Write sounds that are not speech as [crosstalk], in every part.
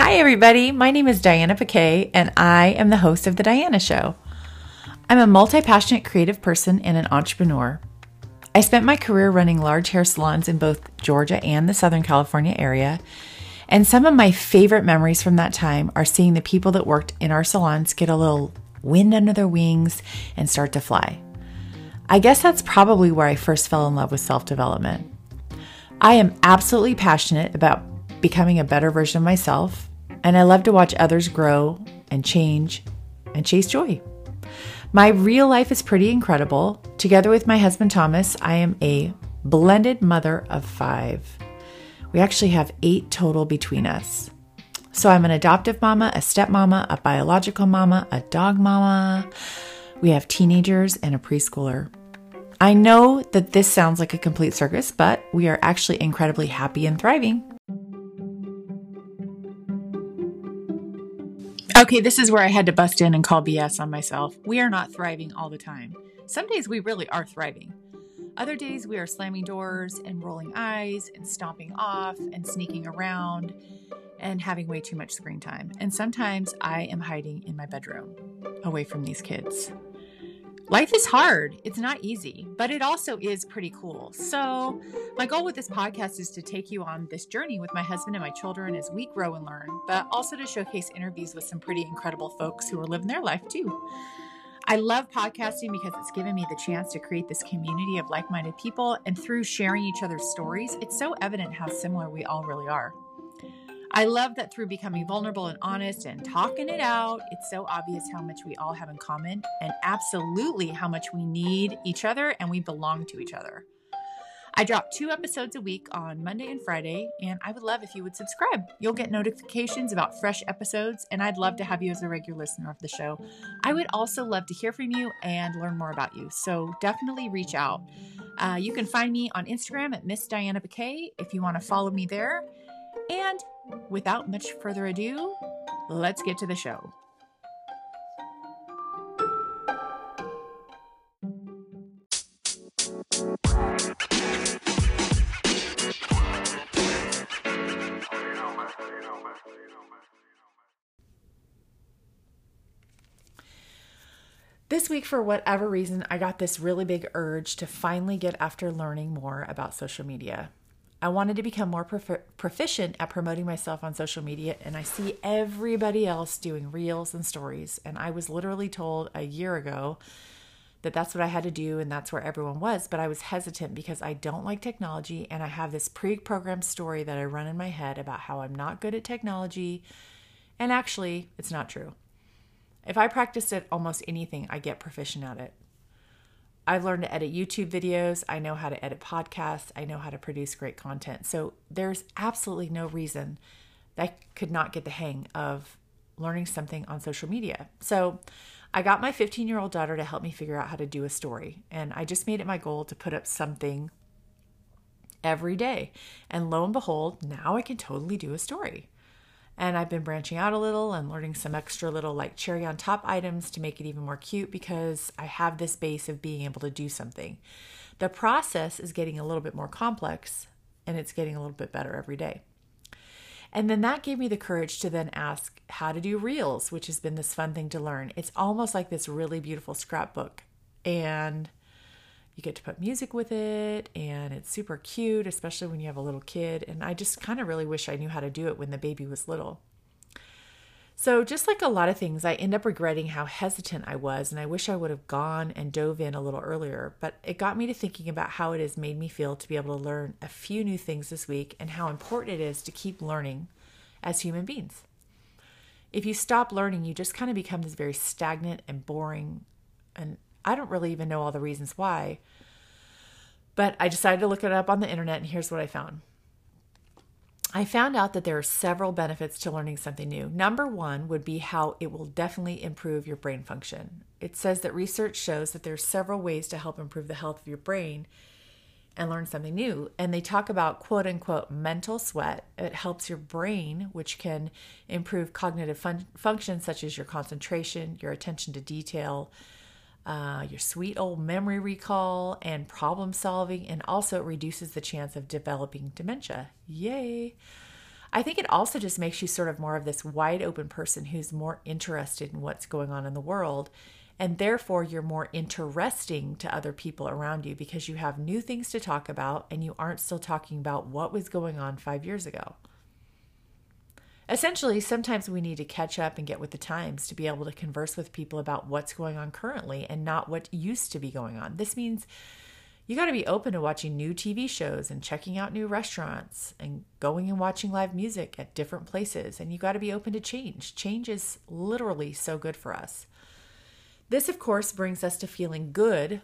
Hi, everybody. My name is Diana Paquet, and I am the host of The Diana Show. I'm a multi passionate creative person and an entrepreneur. I spent my career running large hair salons in both Georgia and the Southern California area. And some of my favorite memories from that time are seeing the people that worked in our salons get a little wind under their wings and start to fly. I guess that's probably where I first fell in love with self development. I am absolutely passionate about becoming a better version of myself, and I love to watch others grow and change and chase joy. My real life is pretty incredible. Together with my husband Thomas, I am a blended mother of five. We actually have eight total between us. So I'm an adoptive mama, a stepmama, a biological mama, a dog mama. We have teenagers and a preschooler. I know that this sounds like a complete circus, but we are actually incredibly happy and thriving. Okay, this is where I had to bust in and call BS on myself. We are not thriving all the time. Some days we really are thriving. Other days we are slamming doors and rolling eyes and stomping off and sneaking around and having way too much screen time. And sometimes I am hiding in my bedroom away from these kids. Life is hard. It's not easy, but it also is pretty cool. So, my goal with this podcast is to take you on this journey with my husband and my children as we grow and learn, but also to showcase interviews with some pretty incredible folks who are living their life too. I love podcasting because it's given me the chance to create this community of like minded people, and through sharing each other's stories, it's so evident how similar we all really are. I love that through becoming vulnerable and honest and talking it out, it's so obvious how much we all have in common and absolutely how much we need each other and we belong to each other. I drop two episodes a week on Monday and Friday, and I would love if you would subscribe. You'll get notifications about fresh episodes, and I'd love to have you as a regular listener of the show. I would also love to hear from you and learn more about you, so definitely reach out. Uh, you can find me on Instagram at Miss Diana Bouquet if you want to follow me there. And without much further ado, let's get to the show. This week, for whatever reason, I got this really big urge to finally get after learning more about social media. I wanted to become more prof- proficient at promoting myself on social media, and I see everybody else doing reels and stories. And I was literally told a year ago that that's what I had to do and that's where everyone was. But I was hesitant because I don't like technology, and I have this pre programmed story that I run in my head about how I'm not good at technology. And actually, it's not true. If I practiced at almost anything, I get proficient at it. I've learned to edit YouTube videos. I know how to edit podcasts. I know how to produce great content. So there's absolutely no reason that I could not get the hang of learning something on social media. So I got my 15 year old daughter to help me figure out how to do a story. And I just made it my goal to put up something every day. And lo and behold, now I can totally do a story. And I've been branching out a little and learning some extra little like cherry on top items to make it even more cute because I have this base of being able to do something. The process is getting a little bit more complex and it's getting a little bit better every day. And then that gave me the courage to then ask how to do reels, which has been this fun thing to learn. It's almost like this really beautiful scrapbook. And you get to put music with it and it's super cute especially when you have a little kid and i just kind of really wish i knew how to do it when the baby was little. So just like a lot of things i end up regretting how hesitant i was and i wish i would have gone and dove in a little earlier but it got me to thinking about how it has made me feel to be able to learn a few new things this week and how important it is to keep learning as human beings. If you stop learning you just kind of become this very stagnant and boring and I don't really even know all the reasons why. But I decided to look it up on the internet, and here's what I found. I found out that there are several benefits to learning something new. Number one would be how it will definitely improve your brain function. It says that research shows that there are several ways to help improve the health of your brain and learn something new. And they talk about quote unquote mental sweat. It helps your brain, which can improve cognitive fun- functions such as your concentration, your attention to detail, uh, your sweet old memory recall and problem solving, and also it reduces the chance of developing dementia. Yay! I think it also just makes you sort of more of this wide open person who's more interested in what's going on in the world. And therefore, you're more interesting to other people around you because you have new things to talk about and you aren't still talking about what was going on five years ago. Essentially, sometimes we need to catch up and get with the times to be able to converse with people about what's going on currently and not what used to be going on. This means you got to be open to watching new TV shows and checking out new restaurants and going and watching live music at different places. And you got to be open to change. Change is literally so good for us. This, of course, brings us to feeling good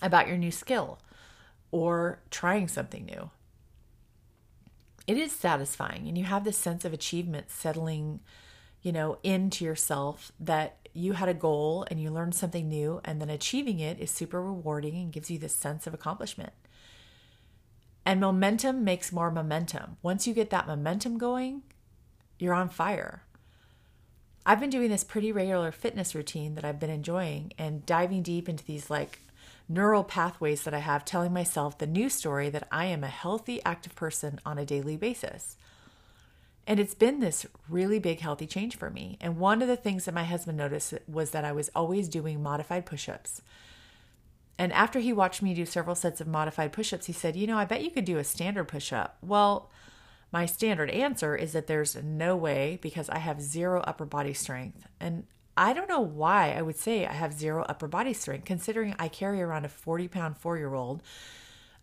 about your new skill or trying something new it is satisfying and you have this sense of achievement settling you know into yourself that you had a goal and you learned something new and then achieving it is super rewarding and gives you this sense of accomplishment. And momentum makes more momentum. Once you get that momentum going you're on fire. I've been doing this pretty regular fitness routine that i've been enjoying and diving deep into these like neural pathways that I have telling myself the new story that I am a healthy, active person on a daily basis. And it's been this really big healthy change for me. And one of the things that my husband noticed was that I was always doing modified push ups. And after he watched me do several sets of modified push ups, he said, You know, I bet you could do a standard push up. Well, my standard answer is that there's no way because I have zero upper body strength. And I don't know why I would say I have zero upper body strength, considering I carry around a 40 pound four year old.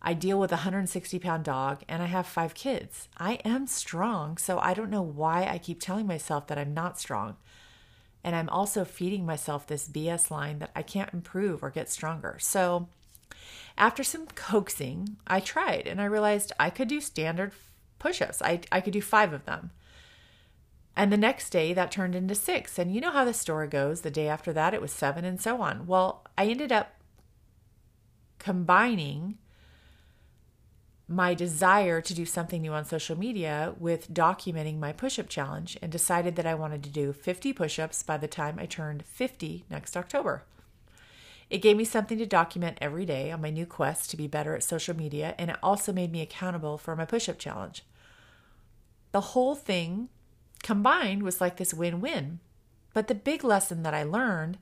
I deal with a 160 pound dog and I have five kids. I am strong, so I don't know why I keep telling myself that I'm not strong. And I'm also feeding myself this BS line that I can't improve or get stronger. So, after some coaxing, I tried and I realized I could do standard push ups. I, I could do five of them. And the next day that turned into six. And you know how the story goes. The day after that, it was seven and so on. Well, I ended up combining my desire to do something new on social media with documenting my push up challenge and decided that I wanted to do 50 push ups by the time I turned 50 next October. It gave me something to document every day on my new quest to be better at social media, and it also made me accountable for my push up challenge. The whole thing combined was like this win win. But the big lesson that I learned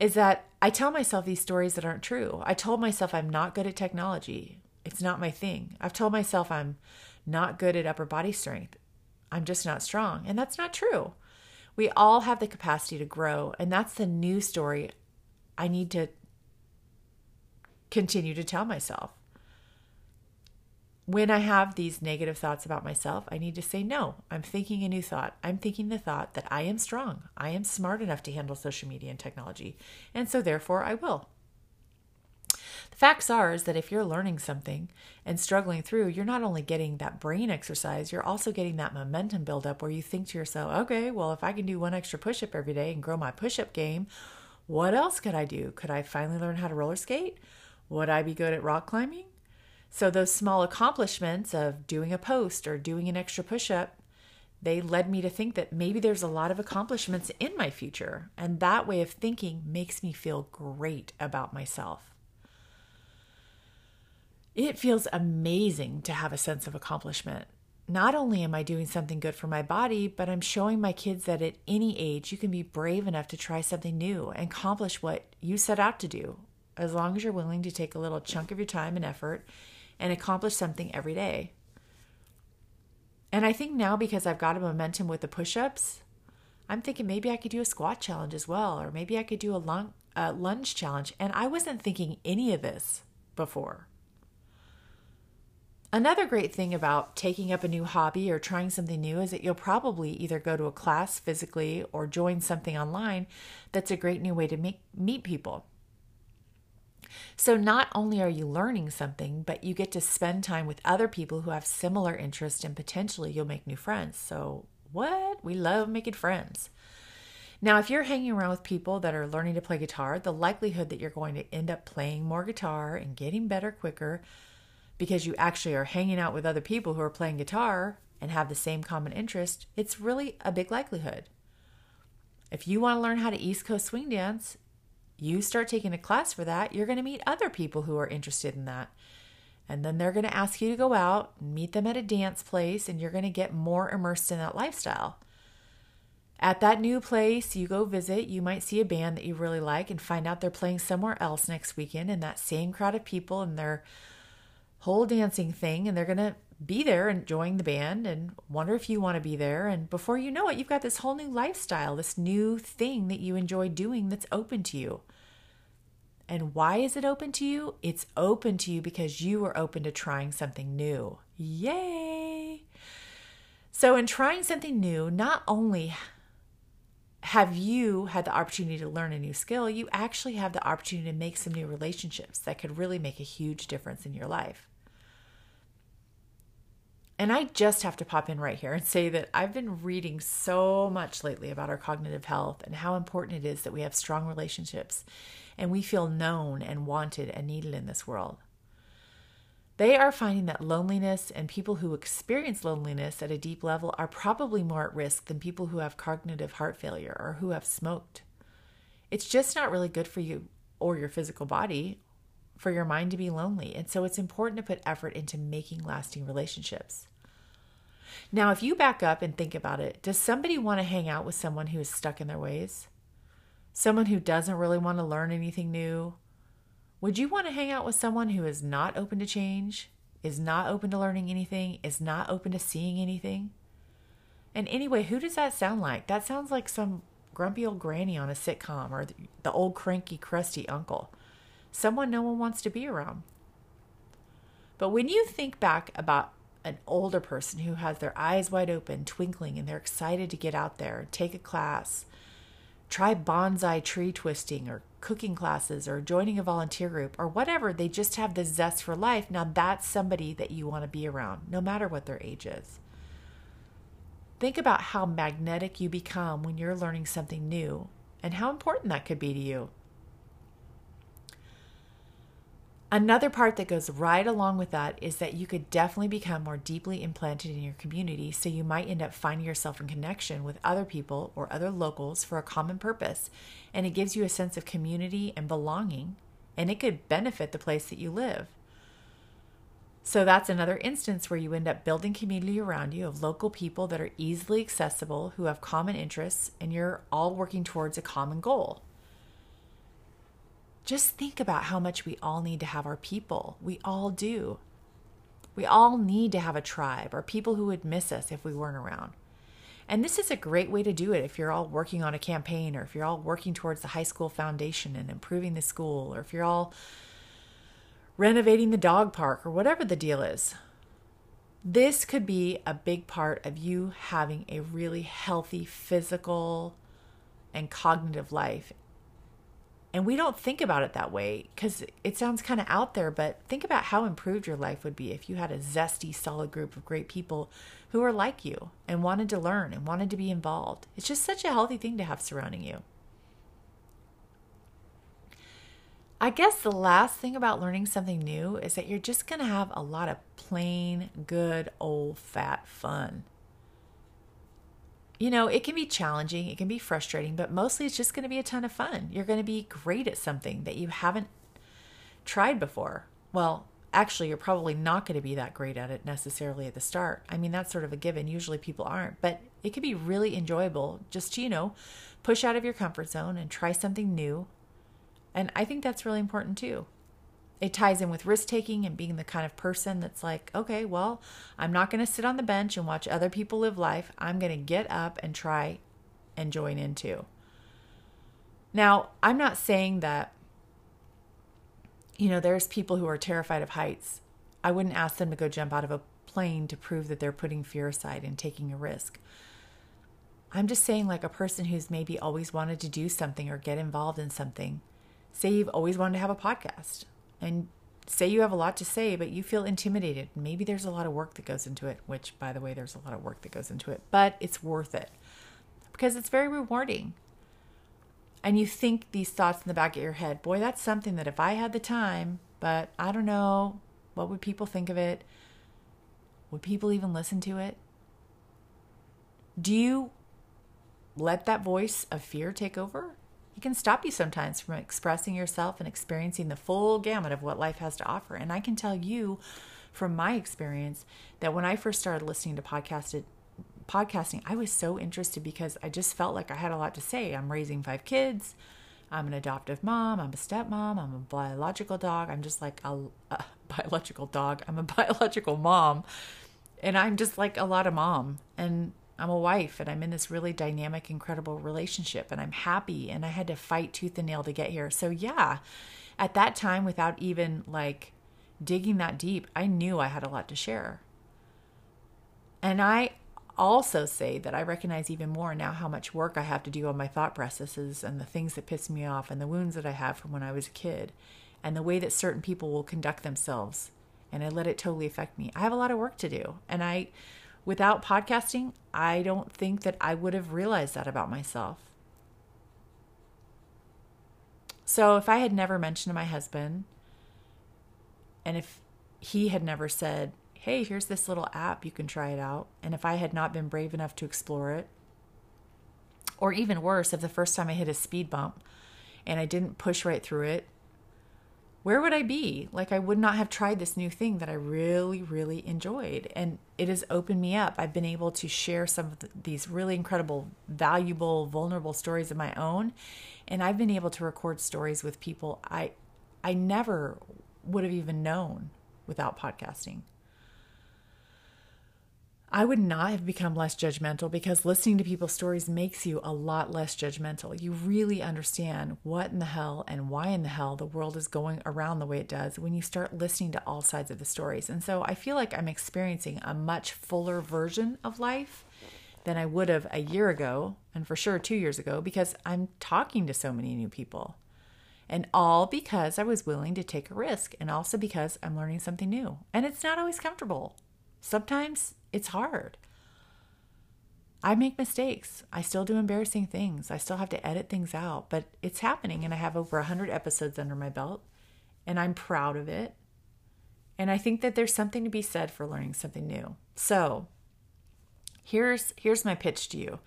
is that I tell myself these stories that aren't true. I told myself I'm not good at technology. It's not my thing. I've told myself I'm not good at upper body strength. I'm just not strong. And that's not true. We all have the capacity to grow. And that's the new story I need to continue to tell myself when I have these negative thoughts about myself, I need to say, no, I'm thinking a new thought. I'm thinking the thought that I am strong. I am smart enough to handle social media and technology. And so therefore I will. The facts are is that if you're learning something and struggling through, you're not only getting that brain exercise, you're also getting that momentum build up where you think to yourself, okay, well, if I can do one extra push up every day and grow my push up game, what else could I do? Could I finally learn how to roller skate? Would I be good at rock climbing? So, those small accomplishments of doing a post or doing an extra push up, they led me to think that maybe there's a lot of accomplishments in my future. And that way of thinking makes me feel great about myself. It feels amazing to have a sense of accomplishment. Not only am I doing something good for my body, but I'm showing my kids that at any age you can be brave enough to try something new and accomplish what you set out to do, as long as you're willing to take a little chunk of your time and effort and accomplish something every day. And I think now because I've got a momentum with the push ups, I'm thinking maybe I could do a squat challenge as well, or maybe I could do a, lung, lunge challenge. And I wasn't thinking any of this before. Another great thing about taking up a new hobby or trying something new is that you'll probably either go to a class physically or join something online that's a great new way to meet, meet people. So not only are you learning something, but you get to spend time with other people who have similar interests and potentially you'll make new friends. So, what? We love making friends. Now, if you're hanging around with people that are learning to play guitar, the likelihood that you're going to end up playing more guitar and getting better quicker because you actually are hanging out with other people who are playing guitar and have the same common interest, it's really a big likelihood. If you want to learn how to East Coast swing dance, you start taking a class for that, you're going to meet other people who are interested in that. And then they're going to ask you to go out meet them at a dance place, and you're going to get more immersed in that lifestyle. At that new place you go visit, you might see a band that you really like and find out they're playing somewhere else next weekend in that same crowd of people and their whole dancing thing, and they're going to be there enjoying the band and wonder if you want to be there. And before you know it, you've got this whole new lifestyle, this new thing that you enjoy doing that's open to you. And why is it open to you? It's open to you because you are open to trying something new. Yay! So, in trying something new, not only have you had the opportunity to learn a new skill, you actually have the opportunity to make some new relationships that could really make a huge difference in your life. And I just have to pop in right here and say that I've been reading so much lately about our cognitive health and how important it is that we have strong relationships and we feel known and wanted and needed in this world. They are finding that loneliness and people who experience loneliness at a deep level are probably more at risk than people who have cognitive heart failure or who have smoked. It's just not really good for you or your physical body for your mind to be lonely. And so it's important to put effort into making lasting relationships. Now, if you back up and think about it, does somebody want to hang out with someone who is stuck in their ways? Someone who doesn't really want to learn anything new? Would you want to hang out with someone who is not open to change, is not open to learning anything, is not open to seeing anything? And anyway, who does that sound like? That sounds like some grumpy old granny on a sitcom or the old cranky, crusty uncle. Someone no one wants to be around. But when you think back about an older person who has their eyes wide open, twinkling, and they're excited to get out there, take a class, try bonsai tree twisting or cooking classes or joining a volunteer group or whatever, they just have the zest for life. Now that's somebody that you want to be around, no matter what their age is. Think about how magnetic you become when you're learning something new and how important that could be to you. Another part that goes right along with that is that you could definitely become more deeply implanted in your community. So you might end up finding yourself in connection with other people or other locals for a common purpose. And it gives you a sense of community and belonging. And it could benefit the place that you live. So that's another instance where you end up building community around you of local people that are easily accessible, who have common interests, and you're all working towards a common goal just think about how much we all need to have our people. We all do. We all need to have a tribe or people who would miss us if we weren't around. And this is a great way to do it if you're all working on a campaign or if you're all working towards the high school foundation and improving the school or if you're all renovating the dog park or whatever the deal is. This could be a big part of you having a really healthy physical and cognitive life and we don't think about it that way because it sounds kind of out there, but think about how improved your life would be if you had a zesty, solid group of great people who are like you and wanted to learn and wanted to be involved. It's just such a healthy thing to have surrounding you. I guess the last thing about learning something new is that you're just going to have a lot of plain, good, old, fat fun you know, it can be challenging, it can be frustrating, but mostly it's just going to be a ton of fun. You're going to be great at something that you haven't tried before. Well, actually, you're probably not going to be that great at it necessarily at the start. I mean, that's sort of a given. Usually people aren't, but it can be really enjoyable just to, you know, push out of your comfort zone and try something new. And I think that's really important too it ties in with risk taking and being the kind of person that's like, okay, well, I'm not going to sit on the bench and watch other people live life. I'm going to get up and try and join in too. Now, I'm not saying that, you know, there's people who are terrified of heights. I wouldn't ask them to go jump out of a plane to prove that they're putting fear aside and taking a risk. I'm just saying, like a person who's maybe always wanted to do something or get involved in something. Say you've always wanted to have a podcast and say you have a lot to say, but you feel intimidated. Maybe there's a lot of work that goes into it, which, by the way, there's a lot of work that goes into it, but it's worth it because it's very rewarding. And you think these thoughts in the back of your head, boy, that's something that if I had the time, but I don't know, what would people think of it? Would people even listen to it? Do you let that voice of fear take over? It can stop you sometimes from expressing yourself and experiencing the full gamut of what life has to offer. And I can tell you from my experience that when I first started listening to podcasted podcasting, I was so interested because I just felt like I had a lot to say. I'm raising five kids. I'm an adoptive mom. I'm a stepmom. I'm a biological dog. I'm just like a, a biological dog. I'm a [laughs] biological mom. And I'm just like a lot of mom. And I'm a wife and I'm in this really dynamic, incredible relationship and I'm happy and I had to fight tooth and nail to get here. So, yeah, at that time, without even like digging that deep, I knew I had a lot to share. And I also say that I recognize even more now how much work I have to do on my thought processes and the things that piss me off and the wounds that I have from when I was a kid and the way that certain people will conduct themselves. And I let it totally affect me. I have a lot of work to do. And I, without podcasting, I don't think that I would have realized that about myself. So if I had never mentioned to my husband, and if he had never said, hey, here's this little app, you can try it out. And if I had not been brave enough to explore it, or even worse, if the first time I hit a speed bump and I didn't push right through it, where would I be? Like, I would not have tried this new thing that I really, really enjoyed. And it has opened me up. I've been able to share some of the, these really incredible, valuable, vulnerable stories of my own. And I've been able to record stories with people I, I never would have even known without podcasting. I would not have become less judgmental because listening to people's stories makes you a lot less judgmental. You really understand what in the hell and why in the hell the world is going around the way it does when you start listening to all sides of the stories. And so I feel like I'm experiencing a much fuller version of life than I would have a year ago, and for sure two years ago, because I'm talking to so many new people. And all because I was willing to take a risk, and also because I'm learning something new. And it's not always comfortable. Sometimes it's hard. I make mistakes. I still do embarrassing things. I still have to edit things out, but it's happening. And I have over 100 episodes under my belt, and I'm proud of it. And I think that there's something to be said for learning something new. So, here's here's my pitch to you.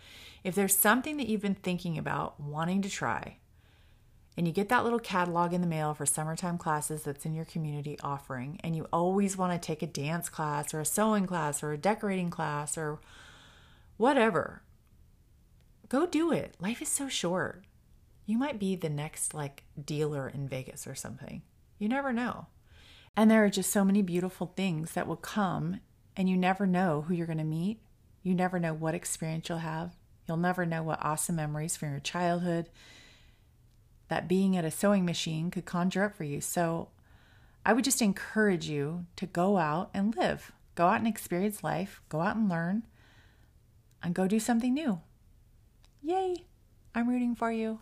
If there's something that you've been thinking about wanting to try, and you get that little catalog in the mail for summertime classes that's in your community offering, and you always want to take a dance class or a sewing class or a decorating class or whatever, go do it. Life is so short. You might be the next like dealer in Vegas or something. You never know. And there are just so many beautiful things that will come, and you never know who you're going to meet. You never know what experience you'll have. You'll never know what awesome memories from your childhood that being at a sewing machine could conjure up for you. So I would just encourage you to go out and live, go out and experience life, go out and learn, and go do something new. Yay! I'm rooting for you.